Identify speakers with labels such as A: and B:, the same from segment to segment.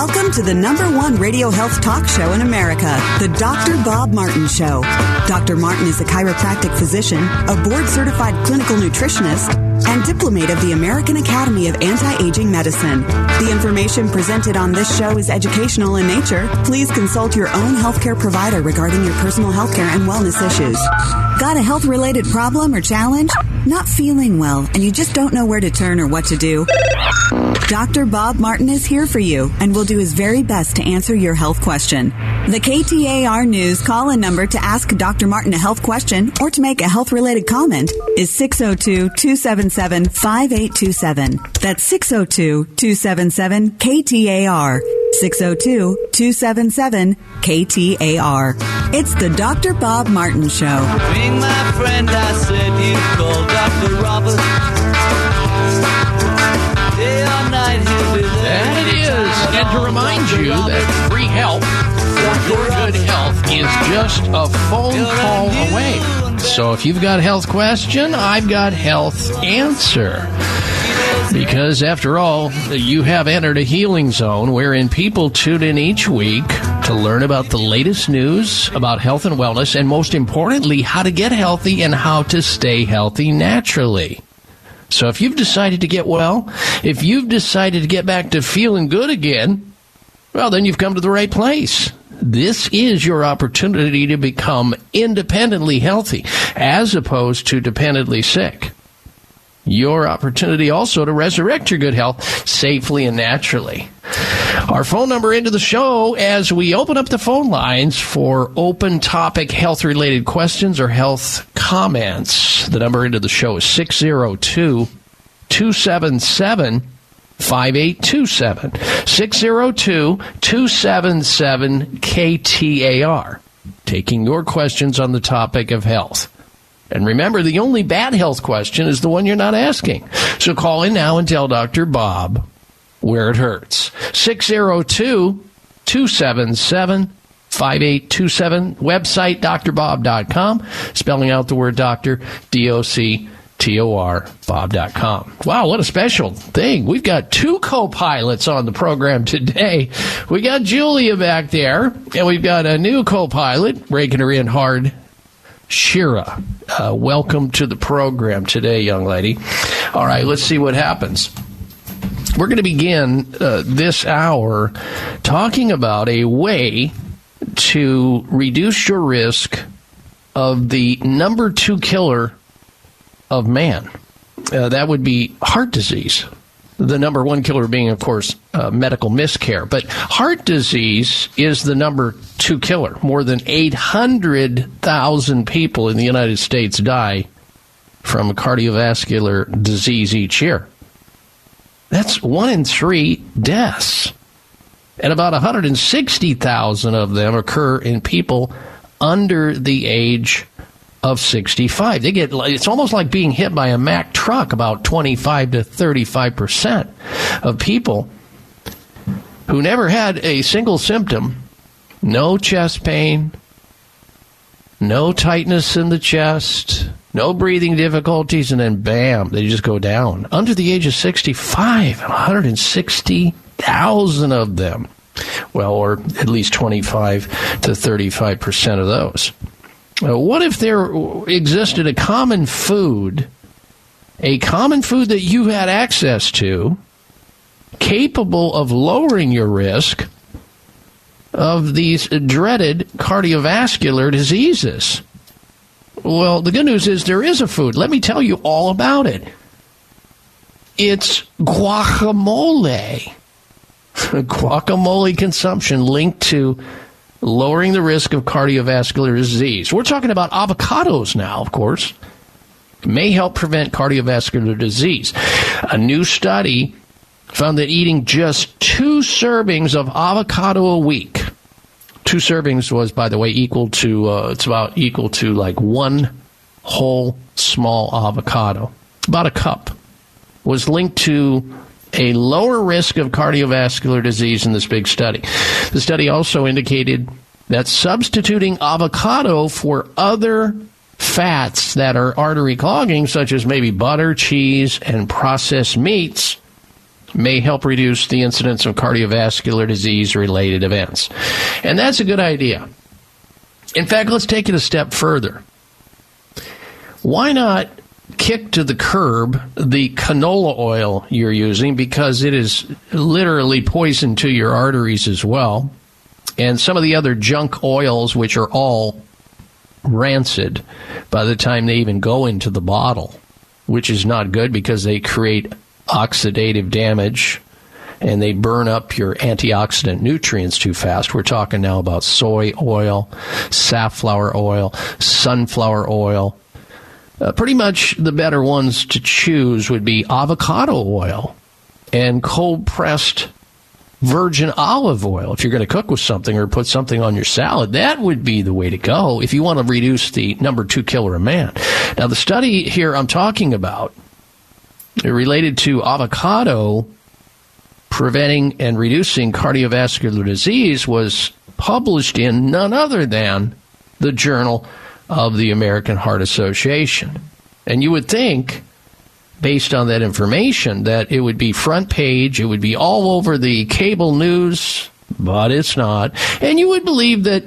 A: Welcome to the number one radio health talk show in America, the Dr. Bob Martin Show. Dr. Martin is a chiropractic physician, a board certified clinical nutritionist, and diplomate of the American Academy of Anti Aging Medicine. The information presented on this show is educational in nature. Please consult your own healthcare provider regarding your personal healthcare and wellness issues. Got a health related problem or challenge? Not feeling well, and you just don't know where to turn or what to do? Dr. Bob Martin is here for you and will do his very best to answer your health question. The KTAR News call in number to ask Dr. Martin a health question or to make a health related comment is 602 277 5827. That's 602 277 KTAR. 602 277 KTAR. It's the Dr. Bob Martin Show.
B: Being my friend, I said you call Dr. Robert. Day or night, he'll be there.
C: And it is. And to remind you that free help for your good health is just a phone call away. So if you've got a health question, I've got health answer. Because after all, you have entered a healing zone wherein people tune in each week to learn about the latest news about health and wellness, and most importantly, how to get healthy and how to stay healthy naturally. So if you've decided to get well, if you've decided to get back to feeling good again, well, then you've come to the right place. This is your opportunity to become independently healthy as opposed to dependently sick. Your opportunity also to resurrect your good health safely and naturally. Our phone number into the show as we open up the phone lines for open topic health related questions or health comments. The number into the show is 602 277 5827. 602 277 KTAR. Taking your questions on the topic of health. And remember, the only bad health question is the one you're not asking. So call in now and tell Dr. Bob where it hurts. 602 277 5827. Website drbob.com. Spelling out the word doctor, D O C T O R, Bob.com. Wow, what a special thing. We've got two co pilots on the program today. We got Julia back there, and we've got a new co pilot, breaking her in hard Shira. Uh, welcome to the program today, young lady. All right, let's see what happens. We're going to begin uh, this hour talking about a way to reduce your risk of the number two killer of man. Uh, that would be heart disease. The number one killer being, of course, uh, medical miscare. But heart disease is the number two killer. More than 800,000 people in the United States die from cardiovascular disease each year. That's one in three deaths. And about 160,000 of them occur in people under the age of 65. They get it's almost like being hit by a Mack truck about 25 to 35% of people who never had a single symptom, no chest pain, no tightness in the chest, no breathing difficulties and then bam, they just go down. Under the age of 65, 160,000 of them. Well, or at least 25 to 35% of those. Uh, what if there existed a common food, a common food that you had access to, capable of lowering your risk of these dreaded cardiovascular diseases? Well, the good news is there is a food. Let me tell you all about it. It's guacamole. guacamole consumption linked to lowering the risk of cardiovascular disease. We're talking about avocados now, of course. May help prevent cardiovascular disease. A new study found that eating just two servings of avocado a week, two servings was, by the way, equal to, uh, it's about equal to like one whole small avocado, about a cup, was linked to a lower risk of cardiovascular disease in this big study. The study also indicated that substituting avocado for other fats that are artery clogging, such as maybe butter, cheese, and processed meats, may help reduce the incidence of cardiovascular disease related events. And that's a good idea. In fact, let's take it a step further. Why not kick to the curb the canola oil you're using because it is literally poison to your arteries as well, and some of the other junk oils, which are all rancid by the time they even go into the bottle, which is not good because they create oxidative damage and they burn up your antioxidant nutrients too fast. We're talking now about soy oil, safflower oil, sunflower oil. Uh, pretty much the better ones to choose would be avocado oil and cold pressed virgin olive oil. If you're going to cook with something or put something on your salad, that would be the way to go if you want to reduce the number two killer of man. Now, the study here I'm talking about related to avocado preventing and reducing cardiovascular disease was published in none other than the Journal of the American Heart Association. And you would think, based on that information, that it would be front page, it would be all over the cable news, but it's not. And you would believe that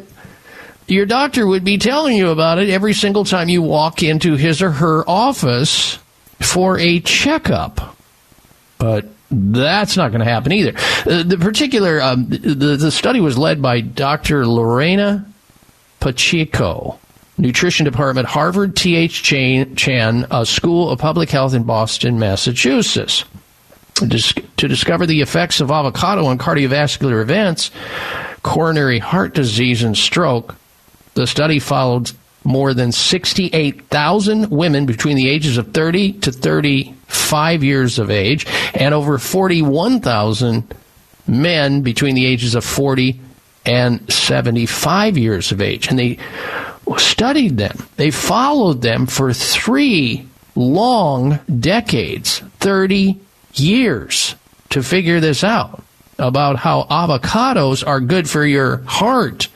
C: your doctor would be telling you about it every single time you walk into his or her office for a checkup. But that's not going to happen either. Uh, the particular um, the, the study was led by Dr. Lorena Pacheco, Nutrition Department, Harvard T.H. Chan, School of Public Health in Boston, Massachusetts. To discover the effects of avocado on cardiovascular events, coronary heart disease, and stroke, the study followed more than 68,000 women between the ages of 30 to 35 years of age and over 41,000 men between the ages of 40 and 75 years of age. And they studied them. They followed them for three long decades, 30 years, to figure this out about how avocados are good for your heart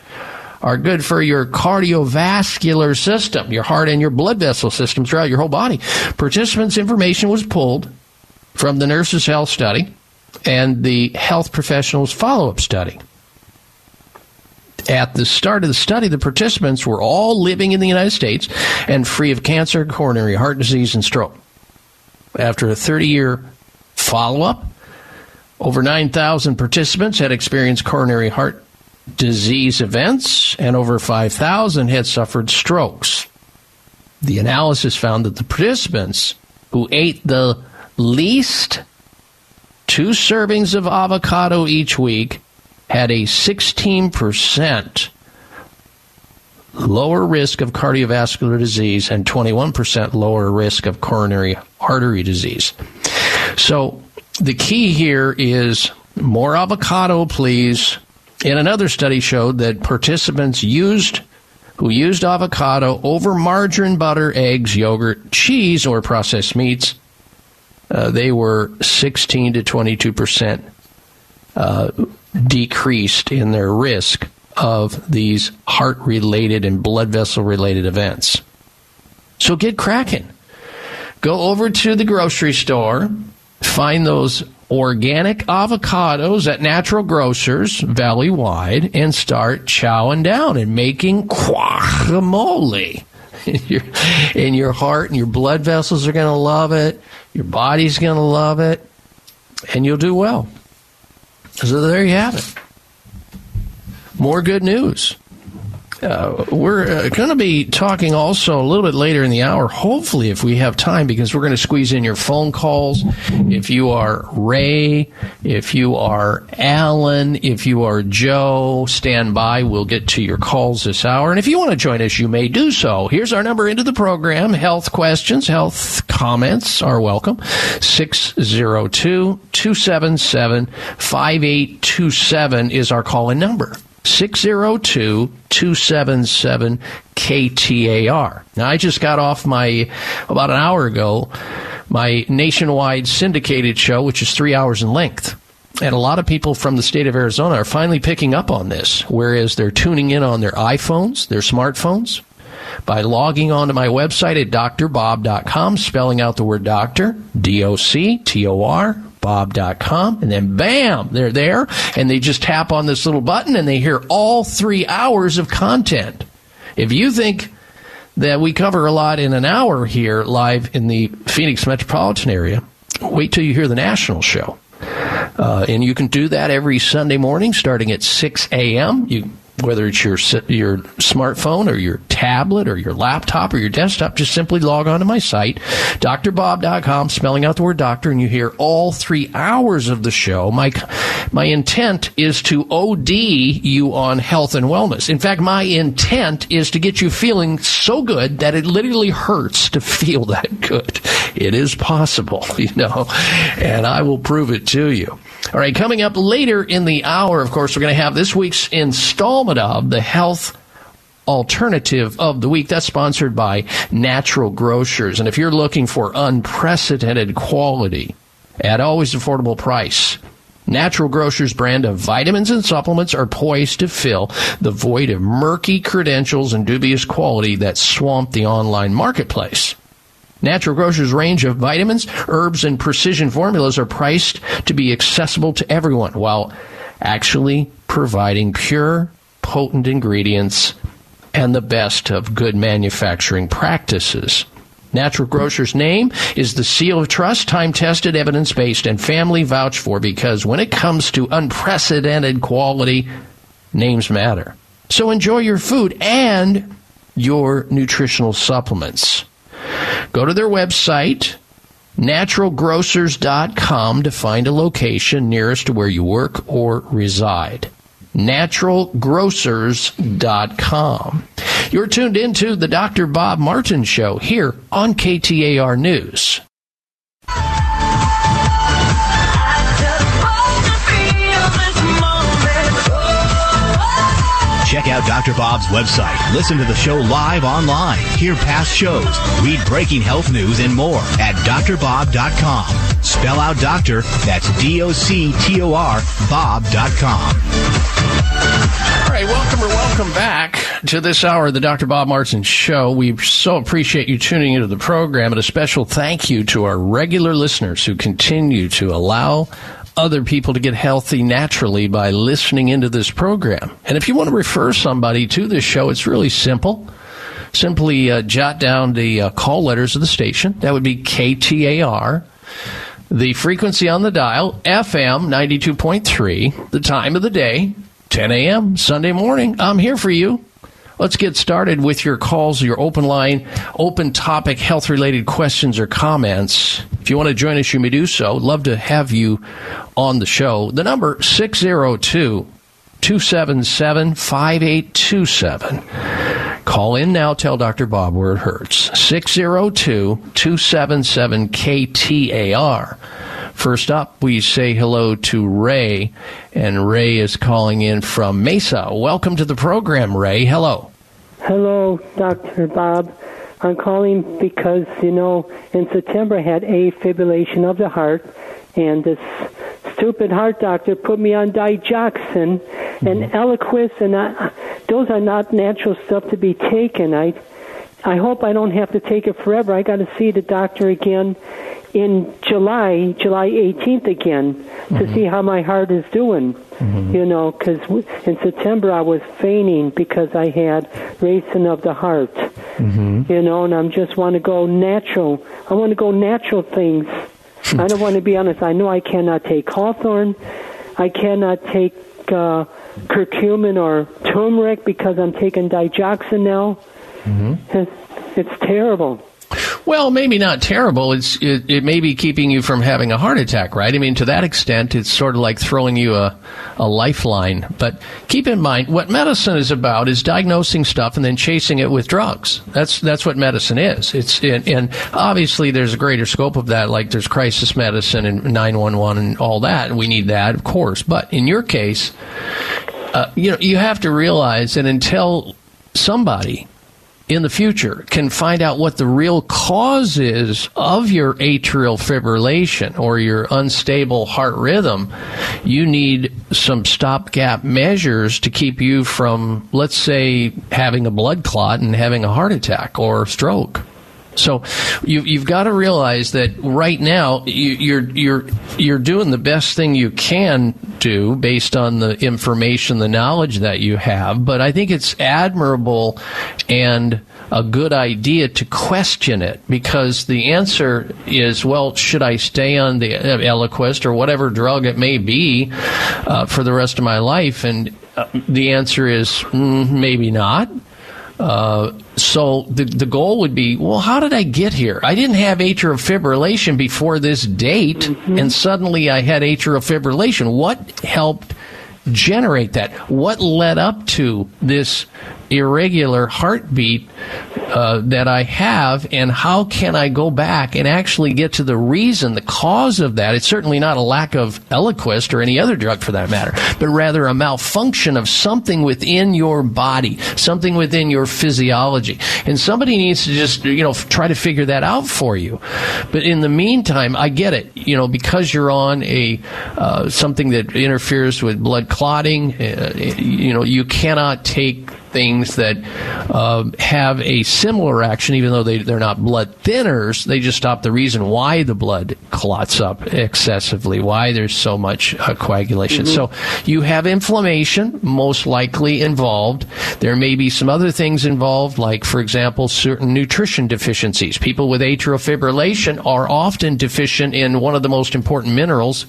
C: are good for your cardiovascular system, your heart and your blood vessel system throughout your whole body. Participants' information was pulled from the Nurses' Health Study and the Health Professionals Follow Up Study. At the start of the study, the participants were all living in the United States and free of cancer, coronary heart disease, and stroke. After a 30 year follow up, over 9,000 participants had experienced coronary heart disease events, and over 5,000 had suffered strokes. The analysis found that the participants who ate the least two servings of avocado each week had a 16% lower risk of cardiovascular disease and 21% lower risk of coronary artery disease. So the key here is more avocado, please. And another study showed that participants used who used avocado over margarine, butter, eggs, yogurt, cheese, or processed meats, uh, they were 16 to 22 percent uh, decreased in their risk of these heart related and blood vessel related events. So get cracking. Go over to the grocery store, find those organic avocados at natural grocers valley wide and start chowing down and making guacamole. your, in your heart and your blood vessels are going to love it. Your body's going to love it. And you'll do well. So there you have it. More good news. Uh, we're uh, going to be talking also a little bit later in the hour, hopefully, if we have time, because we're going to squeeze in your phone calls. If you are Ray, if you are Alan, if you are Joe, stand by. We'll get to your calls this hour. And if you want to join us, you may do so. Here's our number into the program. Health questions, health comments are welcome. 602 277 5827 is our call in number. 602 277 KTAR. Now, I just got off my, about an hour ago, my nationwide syndicated show, which is three hours in length. And a lot of people from the state of Arizona are finally picking up on this, whereas they're tuning in on their iPhones, their smartphones, by logging on to my website at drbob.com, spelling out the word doctor, D O C T O R, drbob.com, and then bam, they're there, and they just tap on this little button and they hear all three hours of content. If you think that we cover a lot in an hour here live in the Phoenix metropolitan area, wait till you hear the national show. Uh, and you can do that every Sunday morning starting at 6 a.m. You whether it's your your smartphone or your tablet or your laptop or your desktop, just simply log on to my site, drbob.com, spelling out the word doctor, and you hear all three hours of the show. My, my intent is to OD you on health and wellness. In fact, my intent is to get you feeling so good that it literally hurts to feel that good. It is possible, you know, and I will prove it to you. All right, coming up later in the hour, of course, we're going to have this week's installment of the health alternative of the week. That's sponsored by Natural Grocers. And if you're looking for unprecedented quality at always affordable price, Natural Grocers brand of vitamins and supplements are poised to fill the void of murky credentials and dubious quality that swamp the online marketplace. Natural Grocers' range of vitamins, herbs, and precision formulas are priced to be accessible to everyone while actually providing pure, potent ingredients and the best of good manufacturing practices. Natural Grocer's name is the seal of trust, time tested, evidence based, and family vouched for because when it comes to unprecedented quality, names matter. So enjoy your food and your nutritional supplements. Go to their website, naturalgrocers.com, to find a location nearest to where you work or reside. Naturalgrocers.com. You're tuned into the Dr. Bob Martin Show here on KTAR News.
D: Out Dr. Bob's website. Listen to the show live online. Hear past shows. Read breaking health news and more at drbob.com. Spell out doctor, that's D O C T O R, Bob.com.
C: All right, welcome or welcome back to this hour of the Dr. Bob Martin Show. We so appreciate you tuning into the program, and a special thank you to our regular listeners who continue to allow other people to get healthy naturally by listening into this program. And if you want to refer somebody to this show, it's really simple. Simply uh, jot down the uh, call letters of the station. That would be KTAR. The frequency on the dial, FM 92.3. The time of the day, 10 a.m. Sunday morning. I'm here for you. Let's get started with your calls, your open line, open topic, health related questions or comments. If you want to join us, you may do so. Love to have you on the show. The number 602 277 5827. Call in now. Tell Dr. Bob where it hurts. 602 277 KTAR. First up, we say hello to Ray, and Ray is calling in from Mesa. Welcome to the program, Ray. Hello.
E: Hello, Dr. Bob. I'm calling because, you know, in September I had a fibrillation of the heart, and this stupid heart doctor put me on digoxin mm-hmm. and Eliquis, and I, those are not natural stuff to be taken. I, I hope I don't have to take it forever. I got to see the doctor again in July, July 18th again, to mm-hmm. see how my heart is doing. Mm-hmm. You know, because in September I was fainting because I had racing of the heart. Mm-hmm. You know, and I just want to go natural. I want to go natural things. I don't want to be honest. I know I cannot take hawthorn. I cannot take uh, curcumin or turmeric because I'm taking digoxin now. Mm-hmm. It's, it's terrible.
C: Well, maybe not terrible. It's it, it, may be keeping you from having a heart attack, right? I mean, to that extent, it's sort of like throwing you a, a lifeline. But keep in mind, what medicine is about is diagnosing stuff and then chasing it with drugs. That's that's what medicine is. It's and, and obviously there's a greater scope of that. Like there's crisis medicine and 911 and all that. We need that, of course. But in your case, uh, you know, you have to realize that until somebody in the future can find out what the real cause is of your atrial fibrillation or your unstable heart rhythm, you need some stopgap measures to keep you from, let's say, having a blood clot and having a heart attack or stroke. So you, you've got to realize that right now you, you're you're you're doing the best thing you can do based on the information, the knowledge that you have. But I think it's admirable and a good idea to question it because the answer is, well, should I stay on the Eliquis or whatever drug it may be uh, for the rest of my life? And uh, the answer is mm, maybe not. Uh, so the the goal would be, well, how did I get here? I didn't have atrial fibrillation before this date, mm-hmm. and suddenly I had atrial fibrillation. What helped generate that? What led up to this irregular heartbeat uh, that I have, and how can I go back and actually get to the reason, the cause of that? It's certainly not a lack of Eliquis or any other drug for that matter, but rather a malfunction of something within your body, something within your physiology. And somebody needs to just, you know, try to figure that out for you. But in the meantime, I get it, you know, because you're on a uh, something that interferes with blood clotting, uh, you know, you cannot take things that uh, have a similar action, even though they, they're not blood thinners. They just stop the reason why the blood clots up excessively, why there's so much uh, coagulation. Mm-hmm. So you have inflammation, most likely involved. There may be some other things involved, like, for example, certain nutrition deficiencies. People with atrial fibrillation are often deficient in one of the most important minerals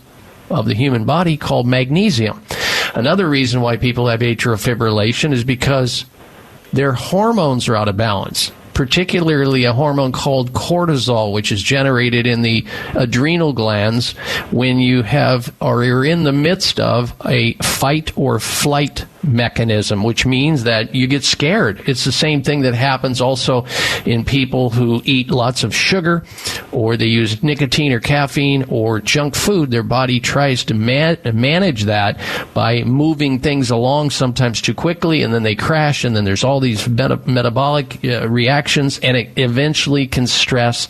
C: of the human body called magnesium. Another reason why people have atrial fibrillation is because their hormones are out of balance particularly a hormone called cortisol, which is generated in the adrenal glands when you have or you're in the midst of a fight or flight mechanism, which means that you get scared. It's the same thing that happens also in people who eat lots of sugar or they use nicotine or caffeine or junk food. Their body tries to man- manage that by moving things along sometimes too quickly and then they crash and then there's all these meta- metabolic uh, reactions and it eventually can stress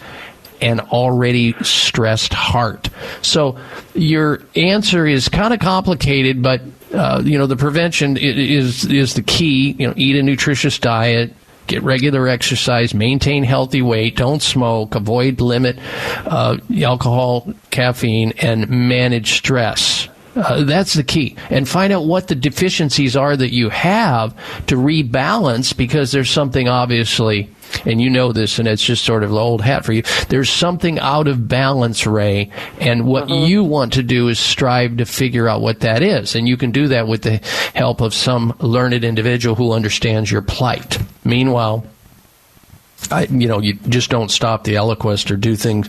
C: an already stressed heart. So your answer is kind of complicated, but uh, you know the prevention is is the key. You know, eat a nutritious diet. Get regular exercise, maintain healthy weight, don't smoke, avoid limit uh, alcohol, caffeine, and manage stress. Uh, that's the key. And find out what the deficiencies are that you have to rebalance because there's something obviously and you know this, and it's just sort of old hat for you. There's something out of balance, Ray, and what uh-huh. you want to do is strive to figure out what that is, and you can do that with the help of some learned individual who understands your plight. Meanwhile. I, you know, you just don't stop the Eliquis or do things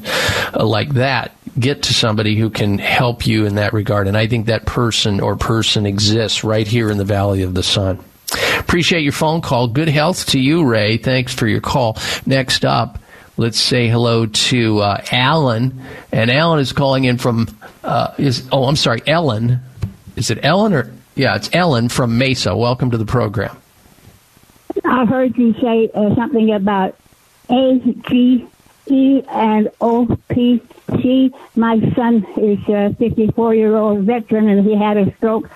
C: uh, like that. Get to somebody who can help you in that regard. And I think that person or person exists right here in the Valley of the Sun. Appreciate your phone call. Good health to you, Ray. Thanks for your call. Next up, let's say hello to uh, Alan. And Alan is calling in from, uh, is oh, I'm sorry, Ellen. Is it Ellen or? Yeah, it's Ellen from Mesa. Welcome to the program.
F: I heard you say uh, something about A, G, E, and O, P, C. My son is a 54 year old veteran and he had a stroke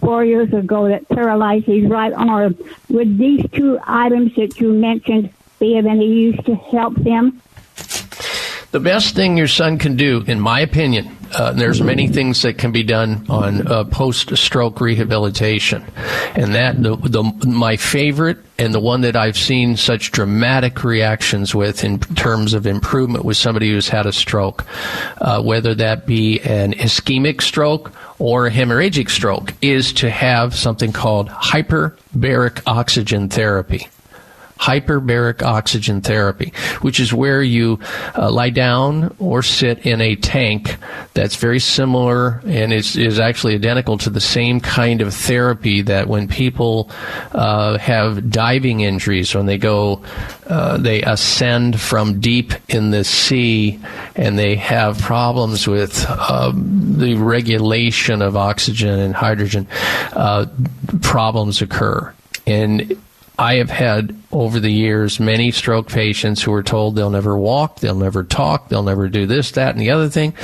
F: four years ago that paralyzed his right arm. Would these two items that you mentioned be of any use to help him?
C: The best thing your son can do, in my opinion, uh, there's many things that can be done on uh, post-stroke rehabilitation, and that the, the my favorite and the one that I've seen such dramatic reactions with in terms of improvement with somebody who's had a stroke, uh, whether that be an ischemic stroke or a hemorrhagic stroke, is to have something called hyperbaric oxygen therapy hyperbaric oxygen therapy, which is where you uh, lie down or sit in a tank that's very similar and is, is actually identical to the same kind of therapy that when people uh, have diving injuries, when they go, uh, they ascend from deep in the sea and they have problems with um, the regulation of oxygen and hydrogen, uh, problems occur. And I have had over the years many stroke patients who were told they'll never walk, they'll never talk, they'll never do this, that, and the other thing.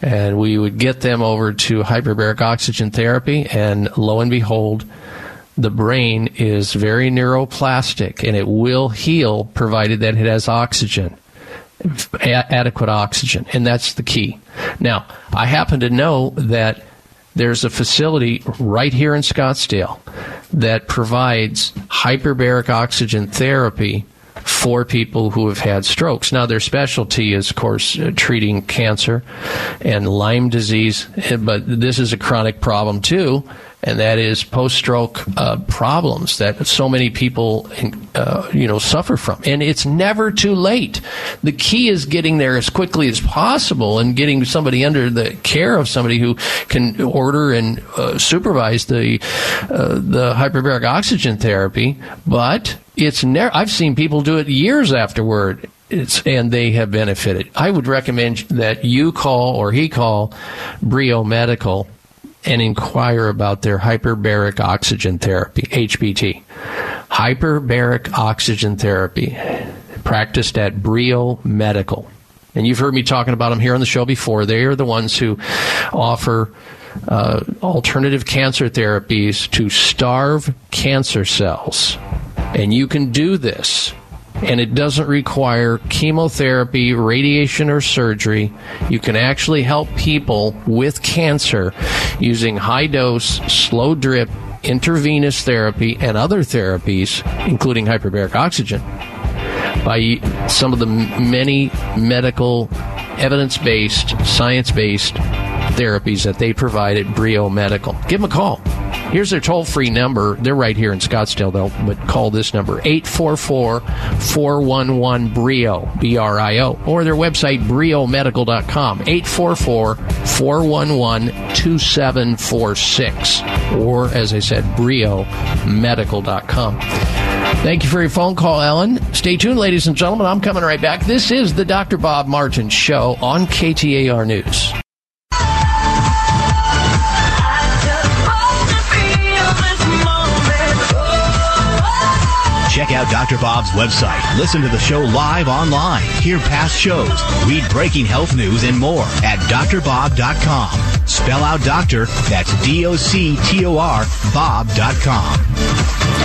C: And we would get them over to hyperbaric oxygen therapy, and lo and behold, the brain is very neuroplastic and it will heal provided that it has oxygen. a- adequate oxygen, and that's the key. Now, I happen to know that there's a facility right here in Scottsdale that provides hyperbaric oxygen therapy for people who have had strokes. Now, their specialty is, of course, uh, treating cancer and Lyme disease, eh, but this is a chronic problem too, and that is post-stroke uh, problems that so many people, uh, you know, suffer from. And it's never too late. The key is getting there as quickly as possible and getting somebody under the care of somebody who can order and uh, supervise the uh, the hyperbaric oxygen therapy. But it's. I've seen people do it years afterward. It's, and they have benefited. I would recommend that you call or he call Brio Medical and inquire about their hyperbaric oxygen therapy, HBT. Hyperbaric oxygen therapy, practiced at Brio Medical. And you've heard me talking about them here on the show before. They are the ones who offer uh, alternative cancer therapies to starve cancer cells. And you can do this and it doesn't require chemotherapy, radiation, or surgery. You can actually help people with cancer using high dose, slow drip, intravenous therapy, and other therapies, including hyperbaric oxygen, by some of the many medical, evidence based, science based therapies that they provide at Brio Medical. Give them a call. Here's their toll free number. They're right here in Scottsdale, though, but call this number 844 411 BRIO, B R I O, or their website, briomedical.com, 844 411 2746, or as I said, briomedical.com. Thank you for your phone call, Ellen. Stay tuned, ladies and gentlemen. I'm coming right back. This is the Dr. Bob Martin Show on KTAR News.
D: Out Dr. Bob's website. Listen to the show live online. Hear past shows. Read breaking health news and more at drbob.com. Spell out doctor, that's D O C T O R, Bob.com.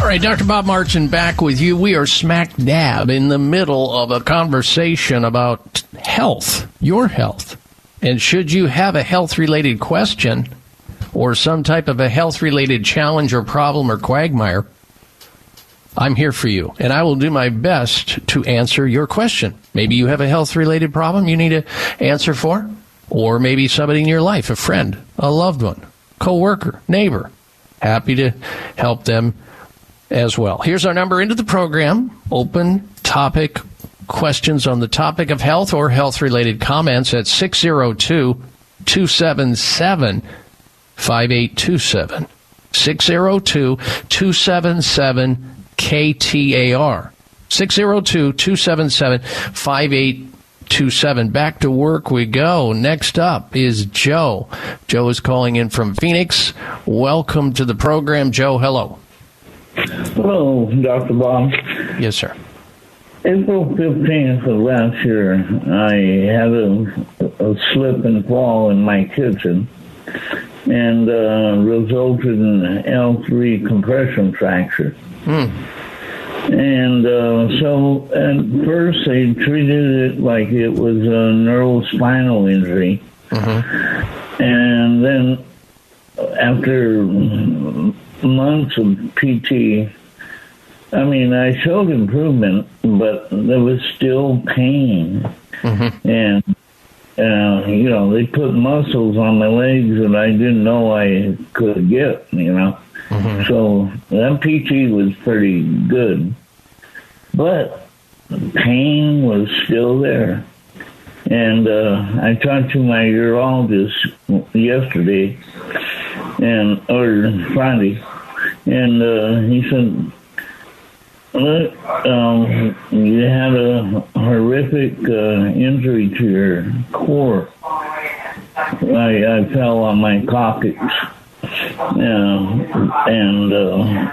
C: All right, Dr. Bob Martin back with you. We are smack dab in the middle of a conversation about health, your health. And should you have a health related question or some type of a health related challenge or problem or quagmire, I'm here for you, and I will do my best to answer your question. Maybe you have a health related problem you need an answer for, or maybe somebody in your life, a friend, a loved one, coworker, neighbor. Happy to help them as well. Here's our number into the program. Open topic questions on the topic of health or health related comments at 602 277 5827. 602 277 KTAR. 602 277 5827. Back to work we go. Next up is Joe. Joe is calling in from Phoenix. Welcome to the program, Joe. Hello.
G: Hello, Dr. Bob.
C: Yes, sir.
G: April 15th of last year, I had a, a slip and fall in my kitchen and uh, resulted in an L3 compression fracture.
C: Hmm.
G: And uh, so at first they treated it like it was a neurospinal injury. And then after months of PT, I mean, I showed improvement, but there was still pain. And, uh, you know, they put muscles on my legs that I didn't know I could get, you know. So that PT was pretty good. But pain was still there. And uh, I talked to my urologist yesterday, and or Friday, and uh, he said, "Look, um, you had a horrific uh, injury to your core. I, I fell on my coccyx, uh, and uh,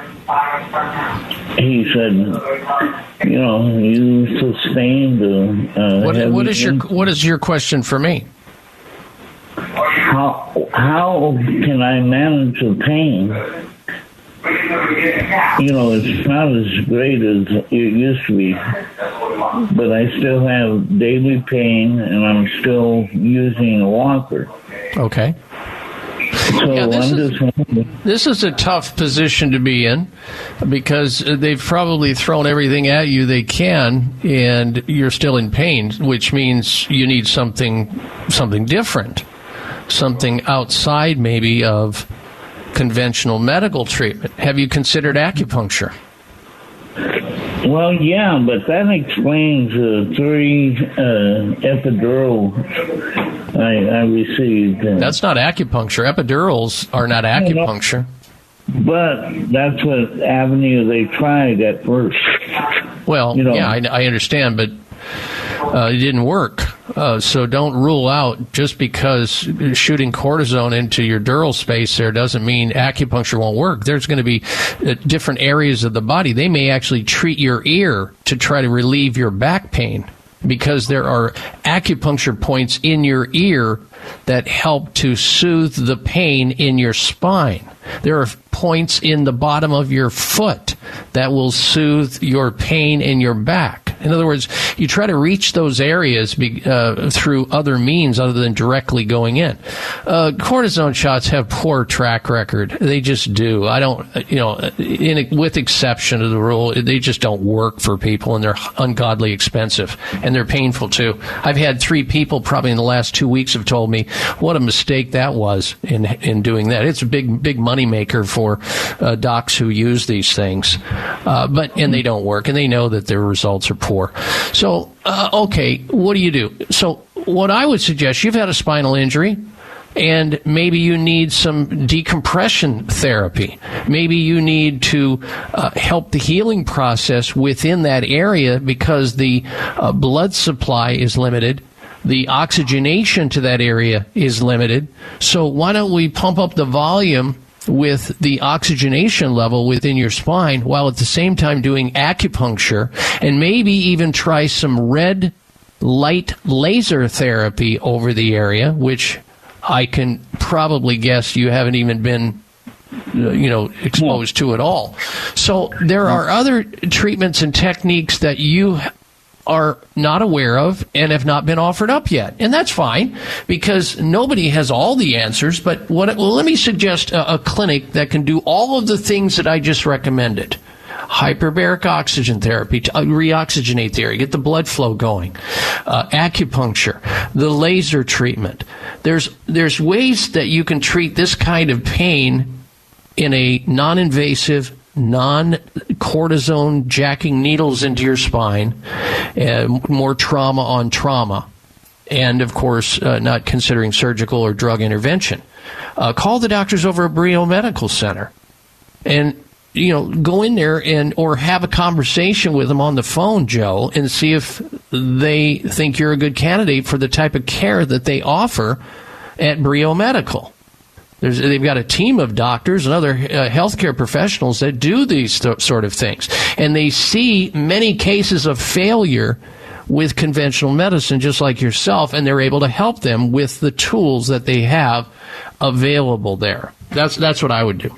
G: he said, you know, you sustained a
C: What, what is your. What is your question for me?
G: how how can I manage the pain? You know, it's not as great as it used to be. but I still have daily pain, and I'm still using a walker.
C: Okay.
G: So
C: Yeah, this is-. This is a tough position to be in because they've probably thrown everything at you they can, and you're still in pain, which means you need something something different, something outside maybe of conventional medical treatment. Have you considered acupuncture?
G: Well, yeah, but that explains the three uh, epidural I, I received. Uh,
C: That's not acupuncture. Epidurals are not acupuncture.
G: but that's what avenue they tried at first.
C: Well,
G: You know.
C: yeah, I, I understand, but uh, it didn't work. Uh, so don't rule out just because shooting cortisone into your dural space there doesn't mean acupuncture won't work. There's going to be uh, different areas of the body. They may actually treat your ear to try to relieve your back pain because there are acupuncture points in your ear that help to soothe the pain in your spine. There are points in the bottom of your foot that will soothe your pain in your back. In other words, you try to reach those areas be, uh, through other means other than directly going in. Uh, cortisone shots have poor track record. They just do. I don't, you know, in, with exception of the rule, they just don't work for people and they're ungodly expensive and they're painful too. I've had three people probably in the last two weeks have told me what a mistake that was in in doing that. It's a big big money maker for uh, docs who use these things, uh, but and they don't work and they know that their results are poor. So uh, okay, what do you do? So what I would suggest you've had a spinal injury and maybe you need some decompression therapy. Maybe you need to uh, help the healing process within that area because the uh, blood supply is limited. The oxygenation to that area is limited. So why don't we pump up the volume with the oxygenation level within your spine while at the same time doing acupuncture and maybe even try some red light laser therapy over the area, which I can probably guess you haven't even been you know exposed to at all. So there are other treatments and techniques that you are not aware of and have not been offered up yet. And that's fine because nobody has all the answers, but what well let me suggest a, a clinic that can do all of the things that I just recommended hyperbaric oxygen therapy, to, uh, reoxygenate the area, get the blood flow going, uh, acupuncture, the laser treatment. There's there's ways that you can treat this kind of pain in a non-invasive, non-cortisone jacking needles into your spine, and more trauma on trauma, and of course, uh, not considering surgical or drug intervention. Uh, call the doctors over at Brio Medical Center, and you know, go in there and or have a conversation with them on the phone, Joe, and see if they think you're a good candidate for the type of care that they offer at Brio Medical. There's, they've got a team of doctors and other uh, healthcare professionals that do these th- sort of things, and they see many cases of failure with conventional medicine, just like yourself, and they're able to help them with the tools that they have available there. That's that's what I would do.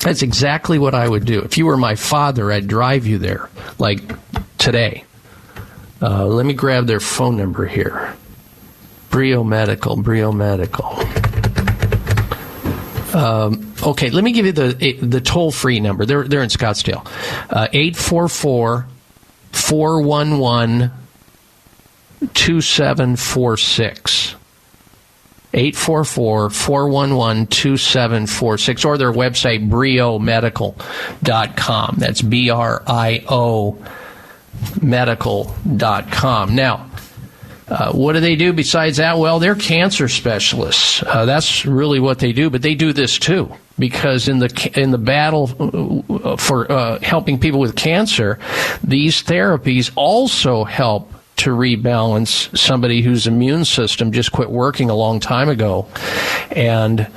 C: That's exactly what I would do. If you were my father, I'd drive you there, like today. Uh, let me grab their phone number here. Brio Medical, Brio Medical. Um, okay, let me give you the the toll free number. They're they're in Scottsdale. Uh, Eight four four four one one two seven four six. 844-411-2746 or their website briomedical.com. That's B R I O medical.com. Now, uh, what do they do besides that? Well, they're cancer specialists. Uh, that's really what they do, but they do this too because in the in the battle uh, for uh, helping people with cancer, these therapies also help to rebalance somebody whose immune system just quit working a long time ago, and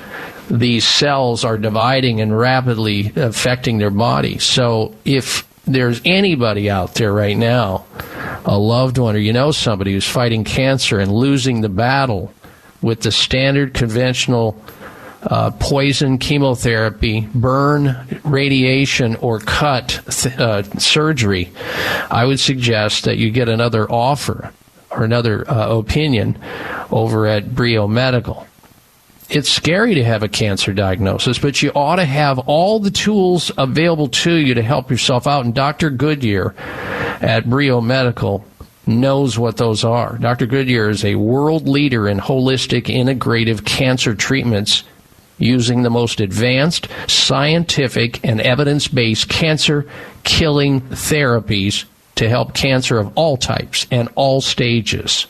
C: these cells are dividing and rapidly affecting their body. So if there's anybody out there right now, a loved one or you know somebody who's fighting cancer and losing the battle with the standard conventional uh, poison, chemotherapy, burn, radiation, or cut th- uh, surgery, I would suggest that you get another offer or another uh, opinion over at Brio Medical. It's scary to have a cancer diagnosis, but you ought to have all the tools available to you to help yourself out. And Dr. Goodyear at Brio Medical knows what those are. Dr. Goodyear is a world leader in holistic integrative cancer treatments using the most advanced scientific and evidence based cancer killing therapies to help cancer of all types and all stages.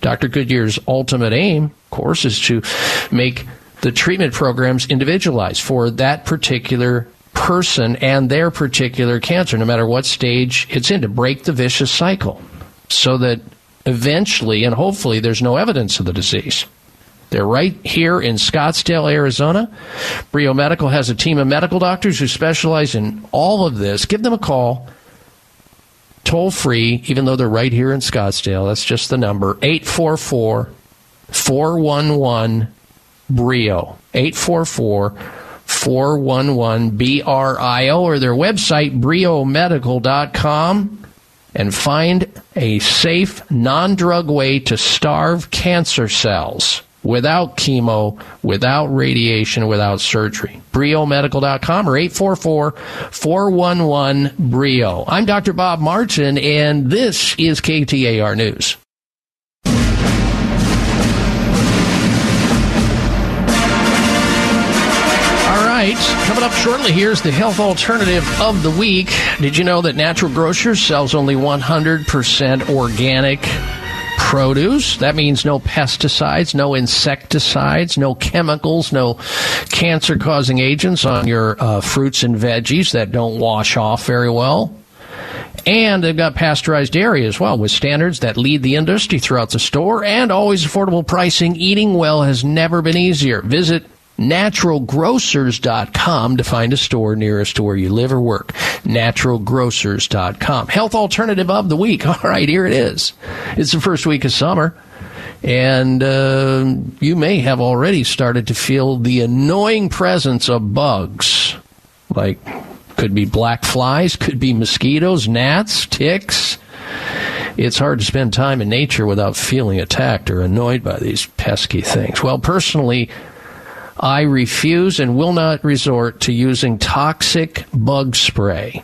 C: Dr. Goodyear's ultimate aim, course, is to make the treatment programs individualized for that particular person and their particular cancer, no matter what stage it's in, to break the vicious cycle so that eventually and hopefully there's no evidence of the disease. They're right here in Scottsdale, Arizona. Brio Medical has a team of medical doctors who specialize in all of this. Give them a call. Toll free, even though they're right here in Scottsdale. That's just the number 844 411 Brio. 844 411 BRIO or their website, briomedical.com and find a safe, non drug way to starve cancer cells without chemo, without radiation, without surgery. BrioMedical.com or 844 411 Brio. I'm Dr. Bob Martin, and this is KTAR News. Right, coming up shortly, here's the health alternative of the week. Did you know that Natural Grocers sells only 100% organic produce. That means no pesticides, no insecticides, no chemicals, no cancer causing agents on your uh, fruits and veggies that don't wash off very well. And they've got pasteurized dairy as well with standards that lead the industry throughout the store and always affordable pricing. Eating well has never been easier. Visit naturalgrocers.com to find a store nearest to where you live or work. Naturalgrocers.com. Health alternative of the week. All right, here it is. It's the first week of summer. And uh, you may have already started to feel the annoying presence of bugs. Like, could be black flies, could be mosquitoes, gnats, ticks. It's hard to spend time in nature without feeling attacked or annoyed by these pesky things. Well, personally, I refuse and will not resort to using toxic bug spray.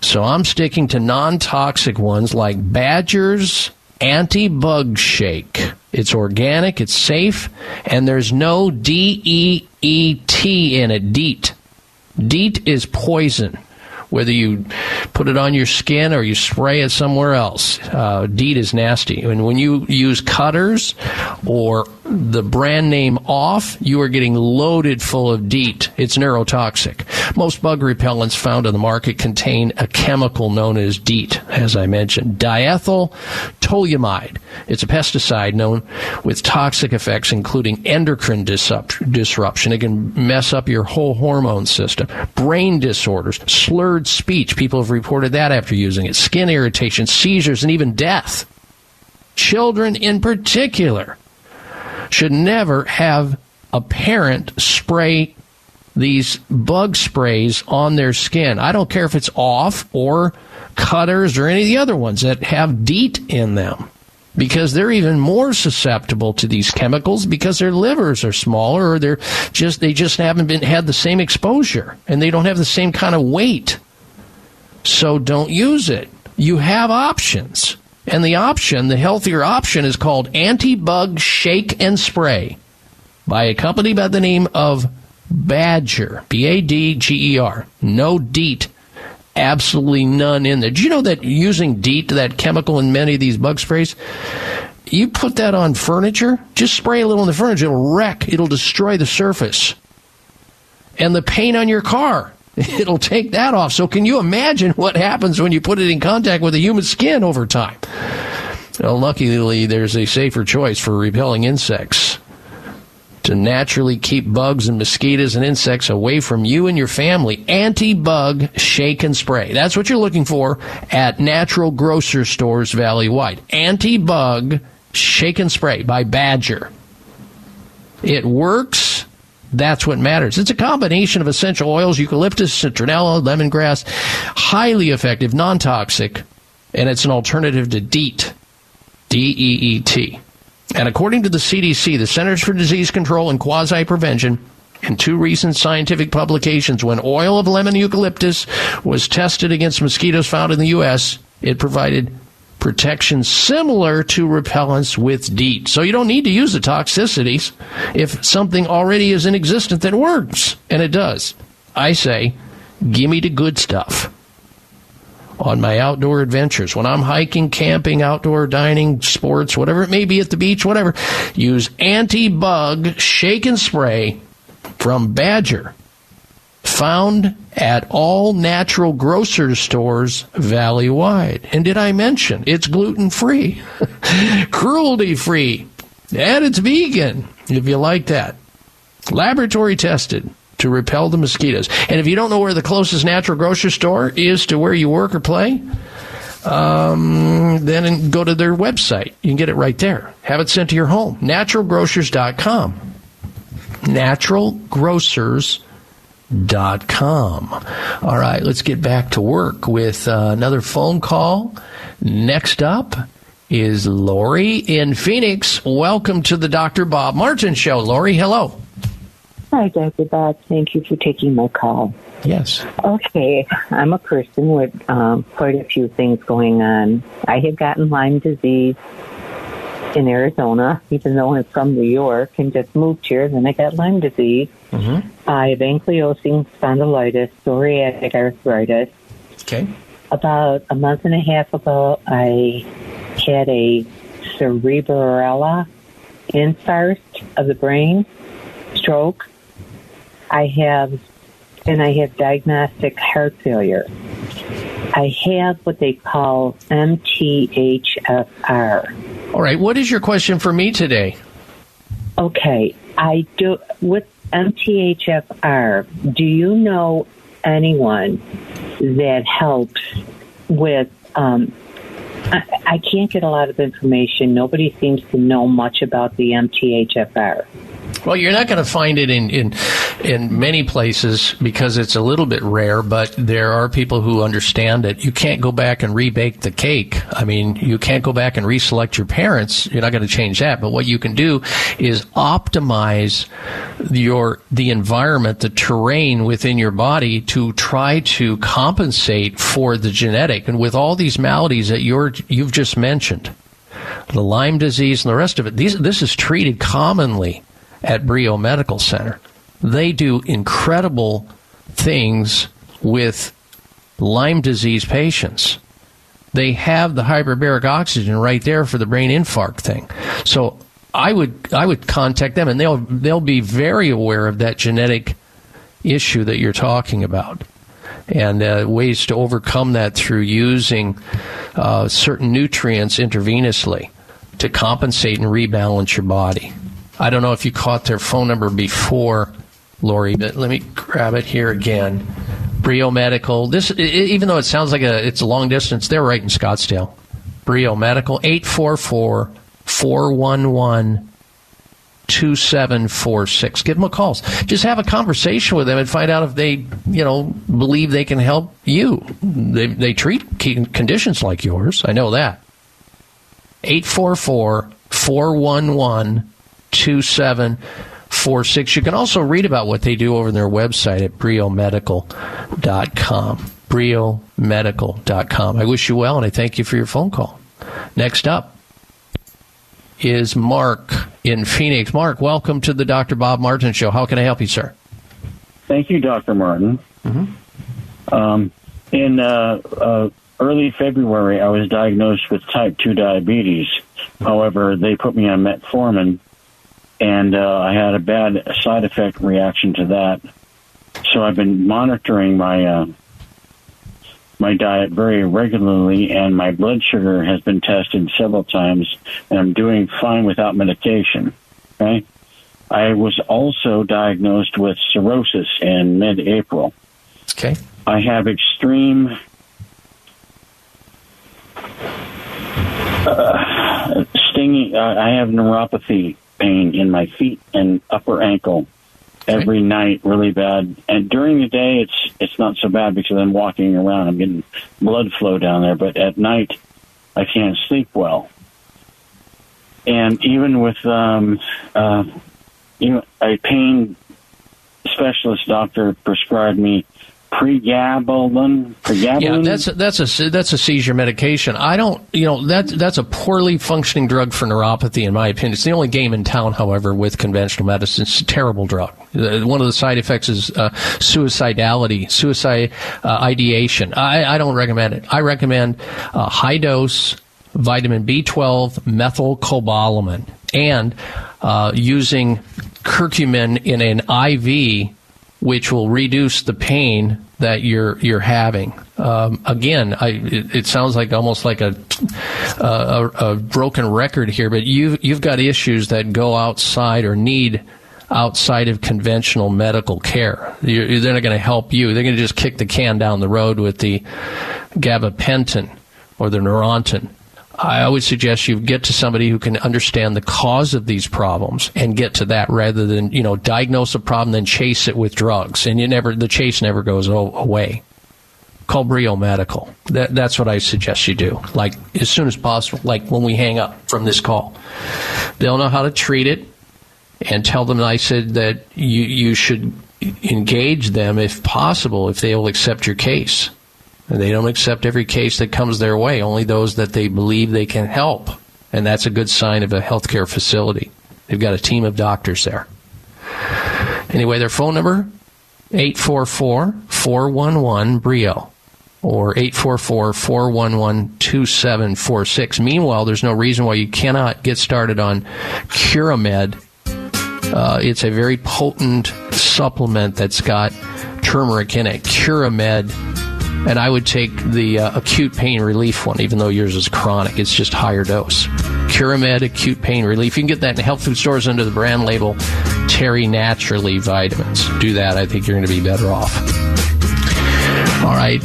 C: So I'm sticking to non toxic ones like Badger's Anti Bug Shake. It's organic, it's safe, and there's no D E E T in it. DEET. DEET is poison whether you put it on your skin or you spray it somewhere else. Uh, DEET is nasty. And when you use cutters or the brand name off, you are getting loaded full of DEET. It's neurotoxic. Most bug repellents found on the market contain a chemical known as DEET, as I mentioned. Diethyl toluamide. It's a pesticide known with toxic effects, including endocrine disruption. It can mess up your whole hormone system, brain disorders, slurred speech. People have reported that after using it, skin irritation, seizures, and even death. Children in particular should never have a parent spray these bug sprays on their skin. I don't care if it's off or cutters or any of the other ones that have DEET in them because they're even more susceptible to these chemicals because their livers are smaller or they're just they just haven't been had the same exposure and they don't have the same kind of weight. So don't use it. You have options. And the option, the healthier option, is called Anti Bug Shake and Spray by a company by the name of Badger. B A D G E R. No DEET. Absolutely none in there. Do you know that using DEET, that chemical in many of these bug sprays, you put that on furniture, just spray a little on the furniture, it'll wreck, it'll destroy the surface. And the paint on your car, it'll take that off. So can you imagine what happens when you put it in contact with a human skin over time? Well, luckily, there's a safer choice for repelling insects to naturally keep bugs and mosquitoes and insects away from you and your family. Anti-bug shake and spray. That's what you're looking for at natural grocer stores valley-wide. Anti-bug shake and spray by Badger. It works That's what matters. It's a combination of essential oils, eucalyptus, citronella, lemongrass, highly effective, non toxic, and it's an alternative to DEET. D E E T. And according to the CDC, the Centers for Disease Control and Quasi Prevention, in two recent scientific publications, when oil of lemon eucalyptus was tested against mosquitoes found in the U.S., it provided protection similar to repellents with DEET. So you don't need to use the toxicities if something already is in existence that works. And it does. I say, give me the good stuff on my outdoor adventures. When I'm hiking, camping, outdoor dining, sports, whatever it may be at the beach, whatever, use anti bug shake and spray from Badger found at all natural grocery stores valley wide. And did I mention it's gluten free, cruelty free, and it's vegan if you like that. Laboratory tested to repel the mosquitoes. And if you don't know where the closest natural grocery store is to where you work or play, um, then go to their website. You can get it right there. Have it sent to your home. Naturalgrocers.com. Naturalgrocers.com dot com. All right, let's get back to work with uh, another phone call. Next up is Lori in Phoenix. Welcome to the Dr. Bob Martin Show. Lori, hello.
H: Hi, Dr. Bob. Thank you for taking my call.
C: Yes.
H: Okay, I'm a person with um, quite a few things going on. I had gotten Lyme disease in Arizona, even though I'm from New York and just moved here. Then I got Lyme disease.
C: Mm-hmm.
H: I have ankylosing spondylitis, psoriatic arthritis.
C: Okay.
H: About a month and a half ago, I had a cerebral infarct of the brain, stroke. I have, and I have diastolic heart failure. I have what they call MTHFR.
C: All right. What is your question for me today?
H: Okay. I do, with MTHFR, do you know anyone that helps with, um, I, I can't get a lot of information. Nobody seems to know much about the MTHFR.
C: Well, you're not going to find it in, in in many places because it's a little bit rare, but there are people who understand it. You can't go back and rebake the cake. I mean, you can't go back and reselect your parents. You're not going to change that. But what you can do is optimize your the environment, the terrain within your body to try to compensate for the genetic. And with all these maladies that you're you've just mentioned, the Lyme disease and the rest of it, these this is treated commonly at Brio Medical Center. They do incredible things with Lyme disease patients. They have the hyperbaric oxygen right there for the brain infarct thing. So I would I would contact them and they'll they'll be very aware of that genetic issue that you're talking about and uh, ways to overcome that through using uh, certain nutrients intravenously to compensate and rebalance your body. I don't know if you caught their phone number before, Lori, but let me grab it here again. Brio Medical. This, even though it sounds like a it's a long distance, they're right in Scottsdale. Brio Medical, 844 411 2746. Give them a call. Just have a conversation with them and find out if they, you know, believe they can help you. They, they treat conditions like yours. I know that. 844 411 2746. You can also read about what they do over their website at briomedical.com. briomedical.com. I wish you well and I thank you for your phone call. Next up is Mark in Phoenix. Mark, welcome to the Dr. Bob Martin Show. How can I help you, sir?
I: Thank you, Dr. Martin.
C: Mm-hmm.
I: Um, in uh, uh, early February, I was diagnosed with type 2 diabetes. However, they put me on metformin and uh, I had a bad side effect reaction to that. So I've been monitoring my uh, my diet very regularly, and my blood sugar has been tested several times, and I'm doing fine without medication. Okay, I was also diagnosed with cirrhosis in mid-April.
C: Okay,
I: I have extreme. Uh, stinging. Uh, I have neuropathy pain in my feet and upper ankle. every night really bad. And during the day, it's it's not so bad because I'm walking around. I'm getting blood flow down there. But at night, I can't sleep well. And even with um, uh, you know, a pain specialist doctor prescribed me pregabalin. Pregabalin.
C: Yeah, that's that's a that's a seizure medication. I don't, you know, that that's a poorly functioning drug for neuropathy, in my opinion. It's the only game in town, however, with conventional medicine. It's a terrible drug. Uh, one of the side effects is uh, suicidality, suicide uh, ideation. I, I don't recommend it. I recommend uh, high dose vitamin B12, methylcobalamin, and uh, using curcumin in an IV which will reduce the pain that you're you're having. Um, again, I, it, it, sounds like almost like a, a, a broken record here, but you've you've got issues that go outside or need outside of conventional medical care. You're, they're not going to help you. They're going to just kick the can down the road with the gabapentin or the Neurontin. I always suggest you get to somebody who can understand the cause of these problems and get to that rather than, you know, diagnose a problem then chase it with drugs. And you never, the chase never goes away. Call Brio Medical. That, that's what I suggest you do. Like as soon as possible, like when we hang up from this call. They'll know how to treat it and tell them I said that you, you should engage them if possible, if they will accept your case. They don't accept every case that comes their way, only those that they believe they can help. And that's a good sign of a healthcare facility. They've got a team of doctors there. Anyway, their phone number 844-411 Brio or 844-411-2746. Meanwhile, there's no reason why you cannot get started on Curamed. Uh, it's a very potent supplement that's got turmeric in it. Curamed and I would take the uh, acute pain relief one, even though yours is chronic. It's just higher dose. Curamed acute pain relief. You can get that in health food stores under the brand label Terry Naturally Vitamins. Do that. I think you're going to be better off. All right.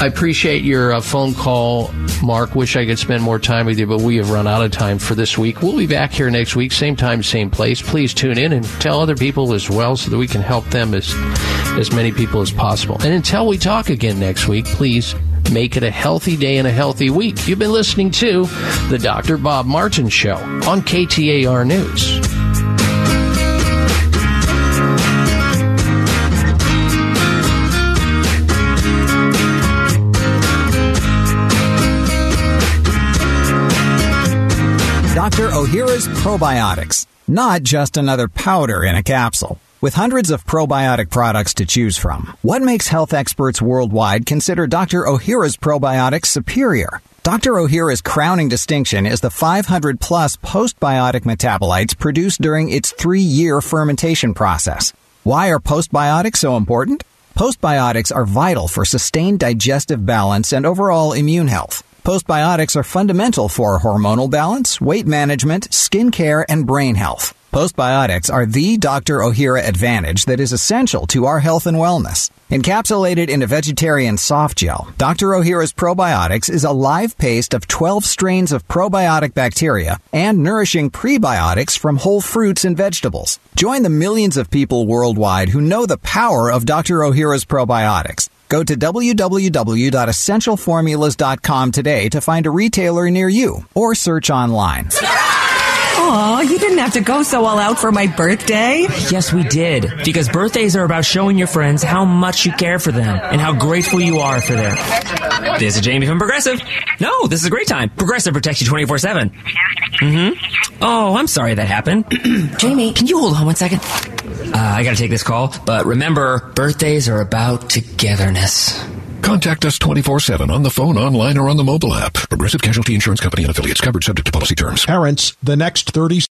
C: I appreciate your uh, phone call, Mark. Wish I could spend more time with you, but we have run out of time for this week. We'll be back here next week, same time, same place. Please tune in and tell other people as well so that we can help them as, as many people as possible. And until we talk again next week, please make it a healthy day and a healthy week. You've been listening to the Dr. Bob Martin Show on KTAR News.
J: Dr. Ohhira's Probiotics. Not just another powder in a capsule. With hundreds of probiotic products to choose from, what makes health experts worldwide consider Dr. Ohhira's probiotics superior? Dr. Ohhira's crowning distinction is the 500 plus postbiotic metabolites produced during its three year fermentation process. Why are postbiotics so important? Postbiotics are vital for sustained digestive balance and overall immune health. Postbiotics are fundamental for hormonal balance, weight management, skin care, and brain health. Postbiotics are the Dr. Ohhira advantage that is essential to our health and wellness. Encapsulated in a vegetarian soft gel, Dr. Ohhira's probiotics is a live paste of 12 strains of probiotic bacteria and nourishing prebiotics from whole fruits and vegetables. Join the millions of people worldwide who know the power of Dr. Ohhira's probiotics. Go to www.essentialformulas.com today to find a retailer near you or search online.
K: Aw, you didn't have to go so all out for my birthday.
L: Yes, we did. Because birthdays are about showing your friends how much you care for them and how grateful you are for them. This is Jamie from Progressive. No, this is a great time. Progressive protects you 24 7. Mm-hmm. Oh, I'm sorry that happened. Jamie, can you hold on one second? Uh, I gotta take this call, but remember, birthdays are about togetherness.
M: Contact us 24-7 on the phone, online, or on the mobile app. Progressive Casualty Insurance Company and affiliates covered subject to policy terms.
N: Parents, the next 30